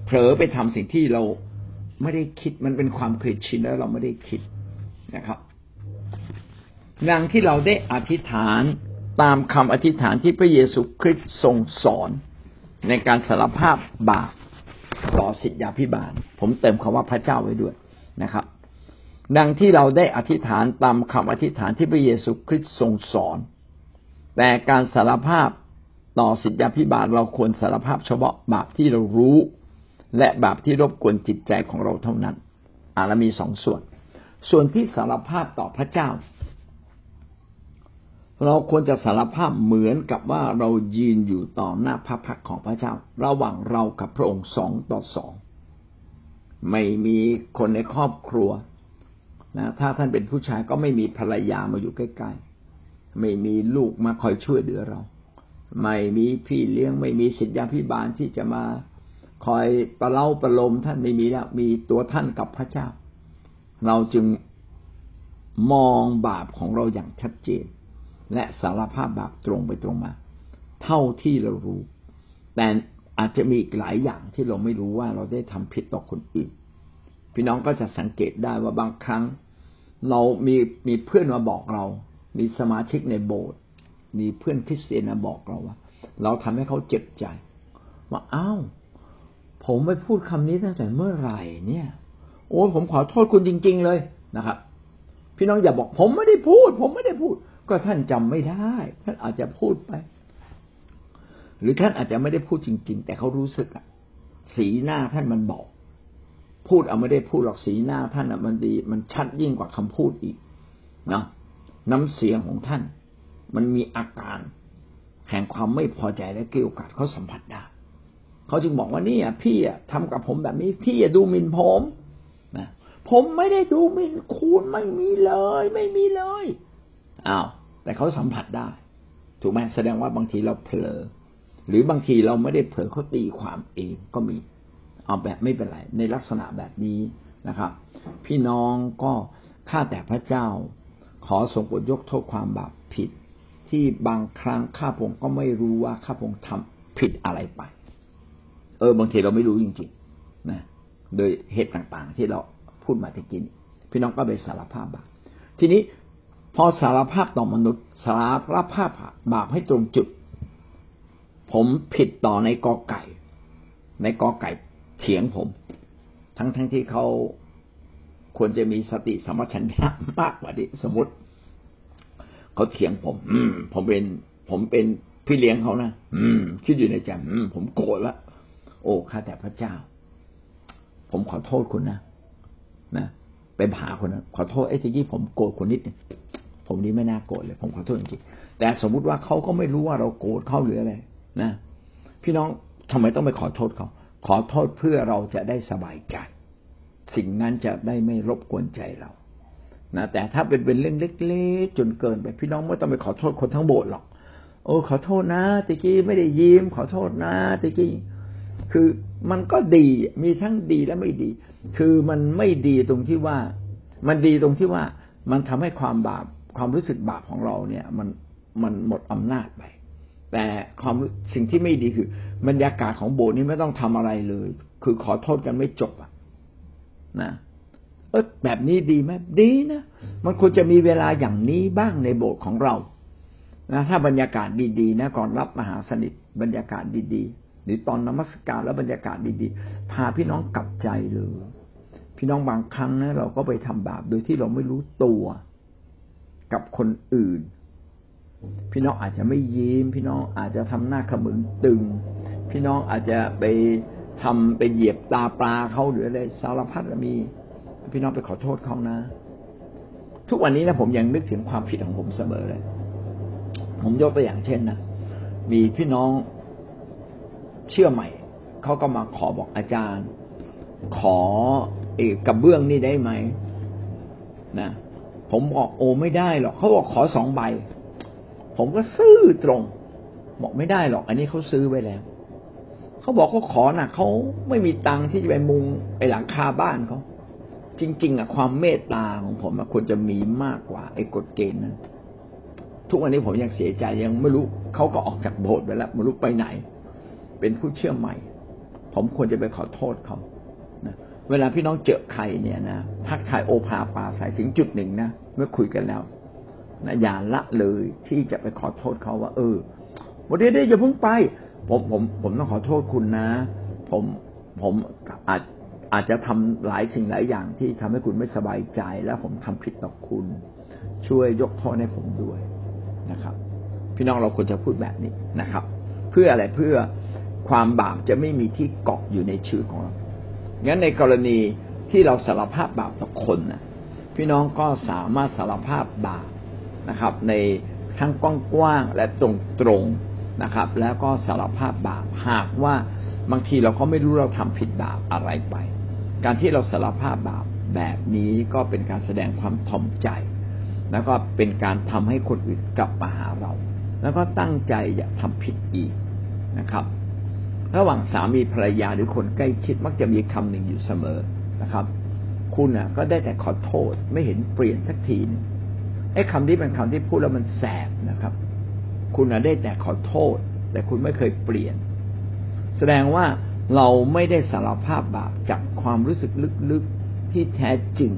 เผลอไปทำสิ่งที่เราไม่ได้คิดมันเป็นความเคยชินแล้วเราไม่ได้คิดนะครับ ดังที่เราได้อธิษฐานตามคำอธิษฐานที่พระเยซูคริสต์ทรงสอนในการสารภาพบาปต่อสิทธยาพิบาล ผมเติมคำว่าพระเจ้าไว้ด้วยนะครับ ดังที่เราได้อธิษฐานตามคำอธิษฐานที่พระเยซูคริสต์ทรงสอน แต่การสารภาพต่อสิทธยาพิบาลเราควรสารภาพเฉพาะบาปที่เรารู้ และบาปที่รบกวนจิตใจของเราเท่านั้นอาละมีสองส่วน ส่วนที่สารภาพต่อพระเจ้า เราควรจะสารภาพเหมือนกับว่าเรายืนอยู่ต่อหน้าพระพักของพระเจ้า ระหว่างเรากับพระองค์สองต่อสองไม่มีคนในครอบครัวนะถ้าท่านเป็นผู้ชายก็ไม่มีภรรยามาอยู่ใกล้ๆ ไม่มีลูกมาคอยช่วยเหลือเรา ไม่มีพี่เลี้ยง ไม่มีสิทธยาพิบาลที่จะมาคอยประเล่าประโลมท่านไม่มีแล้วมีตัวท่านกับพระเจ้า เราจึงมองบาปของเราอย่างชัดเจน และสารภาพบาปตรงไปตรงมา เท่าที่เรารู้ แต่อาจจะมีอีกหลายอย่างที่เราไม่รู้ว่าเราได้ทำผิดต่อคนอื่น พี่น้องก็จะสังเกตได้ว่าบางครั้ง เรามีมีเพื่อนมาบอกเรา มีสมาชิกในโบสถ์มีเพื่อนคริสเตียนมาบอกเราว่า เราทำให้เขาเจ็บใจ ว่าอ้าวผมไปพูดคำนี้ตั้งแต่เมื่อไหร่เนี่ย โอ้ผมขอโทษคุณจริง ๆ เลยนะครับ พี่น้องอย่าบอกผมไม่ได้พูด ผมไม่ได้พูด ก็ท่านจำไม่ได้ท่านอาจจะพูดไป หรือท่านอาจจะไม่ได้พูดจริง ๆ แต่เขารู้สึกอะสีหน้าท่านมันบอก พูดเอาไม่ได้พูดหรอกสีหน้าท่านอะมันดี มันชัดยิ่งกว่าคำพูดอีกนะน้ำเสียงของท่าน มันมีอาการแห่งความไม่พอใจและเกี่ยวกัดเขาสัมผัสได้เขาจึงบอกว่านี่อะพี่อะทำกับผมแบบนี้ พี่อย่าดูหมิ่นผมนะผมไม่ได้ดูหมิ่นคุณไม่มีเลย ไม่มีเลยอ้าว แต่เขาสัมผัสได้ ถูกไหมแสดงว่าบางทีเราเผลอ หรือบางทีเราไม่ได้เผลอเขาตีความเองก็มี เอาแบบไม่เป็นไร ในลักษณะแบบนี้นะครับ พี่น้องก็ข้าแต่พระเจ้า ขอทรงโปรดยกโทษความบาปผิด ที่บางครั้งข้าพงก็ไม่รู้ว่าข้าพงทำผิดอะไรไป เออบางทีเราไม่รู้จริงๆนะโดยเหตุต่างๆ ที่เราพูดมาตะกี้พี่น้องก็ไปสารภาพบาปทีนี้ พอสารภาพต่อมนุษย์ สารภาพบาปให้ตรงจุด ผมผิดต่อในกอไก่ ในกอไก่เถียงผม ทั้งทั้งที่เขาควรจะมีสติสมัชัญญะมากกว่านี้สมมติเขาเถียงผม อืม ผมเป็น ผมเป็นพี่เลี้ยงเขานะอืม คิดอยู่ในใจอืม ผมโกรธละโอ้ข้าแต่พระเจ้า ผมขอโทษคุณนะนะไปหาคนนั้นขอโทษไอ้ที่นี้ผมโกรธคนนิดนึง ผมนี้ไม่น่าโกรธเลย ผมขอโทษจริงๆแต่สมมุติว่าเขาก็ไม่รู้ว่าเราโกรธเขาหรืออะไรนะพี่น้องทำไมต้องไปขอโทษเขา ขอโทษเพื่อเราจะได้สบายใจ สิ่งนั้นจะได้ไม่รบกวนใจเรานะแต่ถ้าเป็นเป็นเรื่องเล็กๆจนเกินไป พี่น้องไม่ต้องไปขอโทษคนทั้งโบสถ์หรอก โอ้ขอโทษนะตะกี้ไม่ได้ยิ้มขอโทษนะตะกี้คือมันก็ดีมีทั้งดีและไม่ดี คือมันไม่ดีตรงที่ว่า มันดีตรงที่ว่ามันทำให้ความบาป ความรู้สึกบาปของเราเนี่ย มันมันหมดอำนาจไป แต่ความสิ่งที่ไม่ดีคือบรรยากาศของโบสถ์นี้ไม่ต้องทำอะไรเลย คือขอโทษกันไม่จบอะนะเออแบบนี้ดีไหมดีนะมันควรจะมีเวลาอย่างนี้บ้างในโบสถ์ของเรานะถ้าบรรยากาศดีๆนะก่อนรับมหาสนิทบรรยากาศดีๆ หรือตอนนมัสการแล้วบรรยากาศดีๆ พาพี่น้องกลับใจเลย พี่น้องบางครั้งนะเราก็ไปทำบาปโดยที่เราไม่รู้ตัว กับคนอื่น พี่น้องอาจจะไม่ยิ้ม พี่น้องอาจจะทำหน้าขมึงตึง พี่น้องอาจจะไปทำไปเหยียบตาปลาเขาหรืออะไรสารพัดมี พี่น้องไปขอโทษเขานะ ทุกวันนี้นะผมยังนึกถึงความผิดของผมเสมอเลย ผมยกตัวอย่างเช่นนะมีพี่น้องเชื่อใหม่เขาก็มาขอบอกอาจารย์ ขอเอกกระเบื้องนี่ได้ไหมนะ ผมบอกโอไม่ได้หรอกเขาบอกขอสองใบ ผมก็ซื้อตรง บอกไม่ได้หรอก อันนี้เขาซื้อไว้แล้วเขาบอกเขาขอนะเขาไม่มีตังค์ที่จะไปมุงไอหลังคาบ้านเขาจริง ๆอะความเมตตาของผมควรจะมีมากกว่า ไอ้กฎเกณฑ์นั้นทุกวันนี้ผมยังเสียใจยังไม่รู้เขาก็ออกจากโบสถ์ไปแล้วไม่รู้ไปไหน เป็นผู้เชื่อใหม่ ผมควรจะไปขอโทษเขา เวลาพี่น้องเจอใครเนี่ยนะทักทายโอภาปาใส่ถึงจุดหนึ่งนะเมื่อคุยกันแล้วนะอย่าละเลยที่จะไปขอโทษเขาว่า เออวันนี้ได้อย่าเพิ่งไป ผมผม ผมต้องขอโทษคุณนะ ผมผมอาจอาจจะทำหลายสิ่งหลายอย่างที่ทำให้คุณไม่สบายใจ แล้วผมทำผิดต่อคุณ ช่วยยกโทษให้ผมด้วยนะครับ พี่น้องเราควรจะพูดแบบนี้นะครับ เพื่ออะไรเพื่อความบาปจะไม่มีที่เกาะอยู่ในชื่อของเรา งั้นในกรณีที่เราสารภาพบาปต่อคนนะพี่น้องก็สามารถสารภาพบาปนะครับ ในทั้งกว้างๆและตรงๆนะครับ แล้วก็สารภาพบาปหากว่าบางทีเราก็ไม่รู้เราทำผิดบาปอะไรไป การที่เราสารภาพบาปแบบนี้ก็เป็นการแสดงความถ่อมใจ แล้วก็เป็นการทำให้คนอื่นกลับมาหาเรา แล้วก็ตั้งใจอย่าทำผิดอีกนะครับ ระหว่างสามีภรรยาหรือคนใกล้ชิดมักจะมีคำหนึ่งอยู่เสมอนะครับ คุณอะ ก็ได้แต่ขอโทษไม่เห็นเปลี่ยนสักทีนึงไอ้คำนี้เป็นคำที่พูดแล้วมันแสบนะครับ คุณอะได้แต่ขอโทษ แต่คุณไม่เคยเปลี่ยน แสดงว่าเราไม่ได้สารภาพบาปจากความรู้สึกลึกๆที่แท้จริง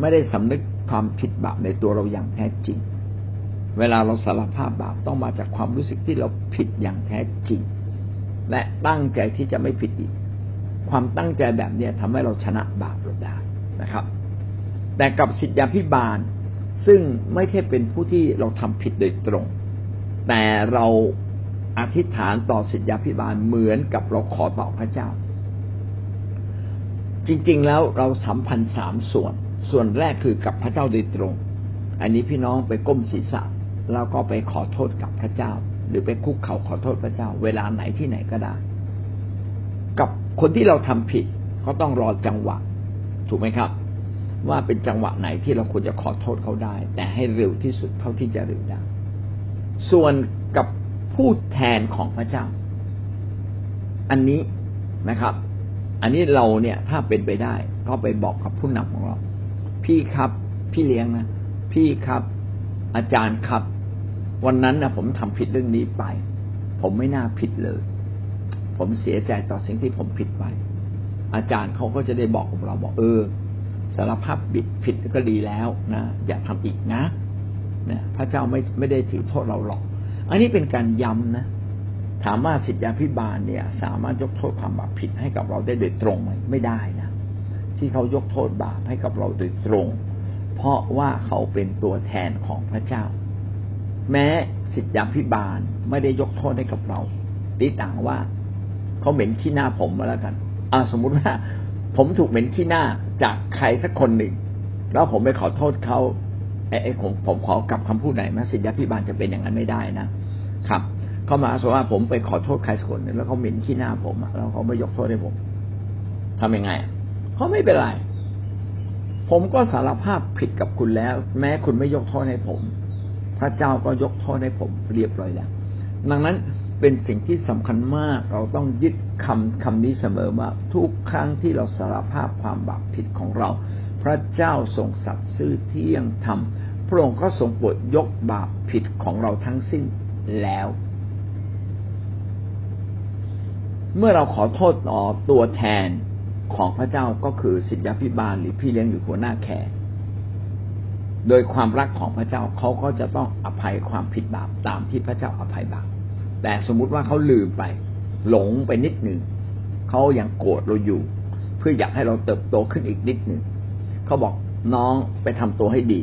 ไม่ได้สำนึกความผิดบาปในตัวเราอย่างแท้จริง เวลาเราสารภาพบาปต้องมาจากความรู้สึกที่เราผิดอย่างแท้จริง และตั้งใจที่จะไม่ผิดอีก ความตั้งใจแบบนี้ทำให้เราชนะบาปเราได้นะครับ แต่กับสิทธิพิบาลซึ่งไม่ใช่เป็นผู้ที่เราทำผิดโดยตรง แต่เราอธิษฐานต่อสิทธิพิบาลเหมือนกับเราขอต่อพระเจ้า จริงๆแล้วเราสัมพันธ์สามส่วน ส่วนแรกคือกับพระเจ้าโดยตรง อันนี้พี่น้องไปก้มศีรษะแล้วก็ไปขอโทษกับพระเจ้า หรือไปคุกเข่าขอโทษพระเจ้า เวลาไหนที่ไหนก็ได้ กับคนที่เราทำผิดก็ต้องรอจังหวะ ถูกไหมครับ ว่าเป็นจังหวะไหนที่เราควรจะขอโทษเขาได้ แต่ให้เร็วที่สุดเท่าที่จะเร็วได้ ส่วนกับผู้แทนของพระเจ้า อันนี้นะครับ อันนี้เราเนี่ยถ้าเป็นไปได้ ก็ไปบอกกับผู้นำของเรา พี่ครับ พี่เลี้ยงนะพี่ครับ อาจารย์ครับ วันนั้นนะผมทำผิดเรื่องนี้ไป ผมไม่น่าผิดเลย ผมเสียใจต่อสิ่งที่ผมผิดไป อาจารย์เขาก็จะได้บอกกับเราบอกเออสารภาพบิดผิดก็ดีแล้วนะอย่าทำอีกนะนะพระเจ้าไม่ไม่ได้ถือโทษเราหรอก อันนี้เป็นการย้ำนะถามว่าสิทธิพิบาลเนี่ย สามารถยกโทษความบาปผิดให้กับเราได้โดยตรงไหมไม่ได้นะที่เขายกโทษบาปให้กับเราโดยตรง เพราะว่าเขาเป็นตัวแทนของพระเจ้า แม้สิทธิพิบาลไม่ได้ยกโทษให้กับเราตีต่างว่าเขาเหม็นขี้หน้าผมมาแล้วกันอ่าสมมุติว่า ผมถูกเหม็นขี้หน้าจากใครสักคนหนึ่ง แล้วผมไปขอโทษเขาไอ้ไอ้ผมผมขอกลับคำพูดไหนมาสิทธิพิบาลจะเป็นอย่างนั้นไม่ได้นะครับเขามาสมว่าผมไปขอโทษใครสักคนหนึ่งแล้วเขาเหม็นขี้หน้าผมแล้วเขาไม่ยกโทษให้ผมทำยังไงเขาไม่เป็นไรผมก็สารภาพผิดกับคุณแล้ว แม้คุณไม่ยกโทษให้ผม พระเจ้าก็ยกโทษให้ผมเรียบร้อยแล้ว ดังนั้นเป็นสิ่งที่สำคัญมากเราต้องยึดคำคำนี้เสมอว่าทุกครั้งที่เราสารภาพความบาปผิดของเรา พระเจ้าทรงสัตย์ซื่อเที่ยงธรรมพระองค์ก็ทรงโปรดยกบาปผิดของเราทั้งสิ้นแล้ว เมื่อเราขอโทษต่อตัวแทนของพระเจ้าก็คือสิทธิพิบาลหรือพี่เลี้ยงหรือหัวหน้าแขก โดยความรักของพระเจ้าเขาก็จะต้องอภัยความผิดบาปตามที่พระเจ้าอภัยบาปแต่สมมุติว่าเขาลืมไป หลงไปนิดหนึ่งเขายังโกรธเราอยู่ เพื่ออยากให้เราเติบโตขึ้นอีกนิดหนึ่งเขาบอกน้องไปทำตัวให้ดี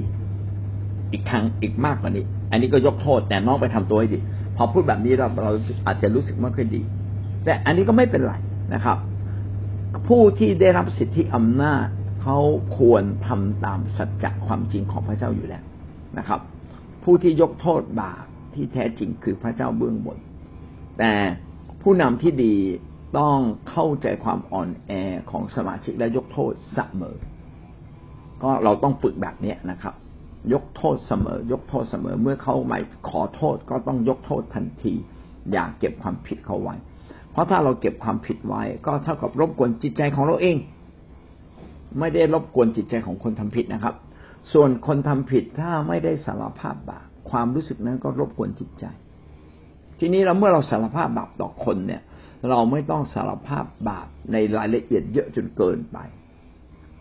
อีกครั้งอีกมากกว่านี้ อันนี้ก็ยกโทษ แต่น้องไปทำตัวให้ดีพอพูดแบบนี้เราเราอาจจะรู้สึกไม่ค่อยดี แต่อันนี้ก็ไม่เป็นไรนะครับ ผู้ที่ได้รับสิทธิอำนาจ เขาควรทำตามสัจจะความจริงของพระเจ้าอยู่แล้วนะครับ ผู้ที่ยกโทษบาปที่แท้จริงคือพระเจ้าเบื้องบน แต่ผู้นำที่ดีต้องเข้าใจความอ่อนแอของสมาชิกและยกโทษเสมอ ก็เราต้องฝึกแบบนี้นะครับ ยกโทษเสมอ ยกโทษเสมอ เมื่อเขาไม่ขอโทษก็ต้องยกโทษทันที อย่าเก็บความผิดเขาไว้ เพราะถ้าเราเก็บความผิดไว้ ก็เท่ากับรบกวนจิตใจของเราเอง ไม่ได้รบกวนจิตใจของคนทำผิดนะครับ ส่วนคนทำผิดถ้าไม่ได้สารภาพบาปความรู้สึกนั้นก็รบกวนจิตใจ ทีนี้เราเมื่อเราสารภาพบาปต่อคนเนี่ย เราไม่ต้องสารภาพบาปในรายละเอียดเยอะจนเกินไป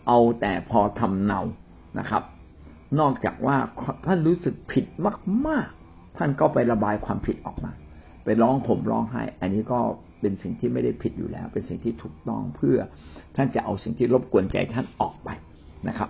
เอาแต่พอทำเนานะครับ นอกจากว่าท่านรู้สึกผิดมาก ๆ ท่านก็ไประบายความผิดออกมา ไปร้องผมร้องไห้ อันนี้ก็ เป็นสิ่งที่ไม่ได้ผิดอยู่แล้ว เป็นสิ่งที่ถูกต้องเพื่อท่านจะเอาสิ่งที่รบกวนใจท่านออกไปนะครับ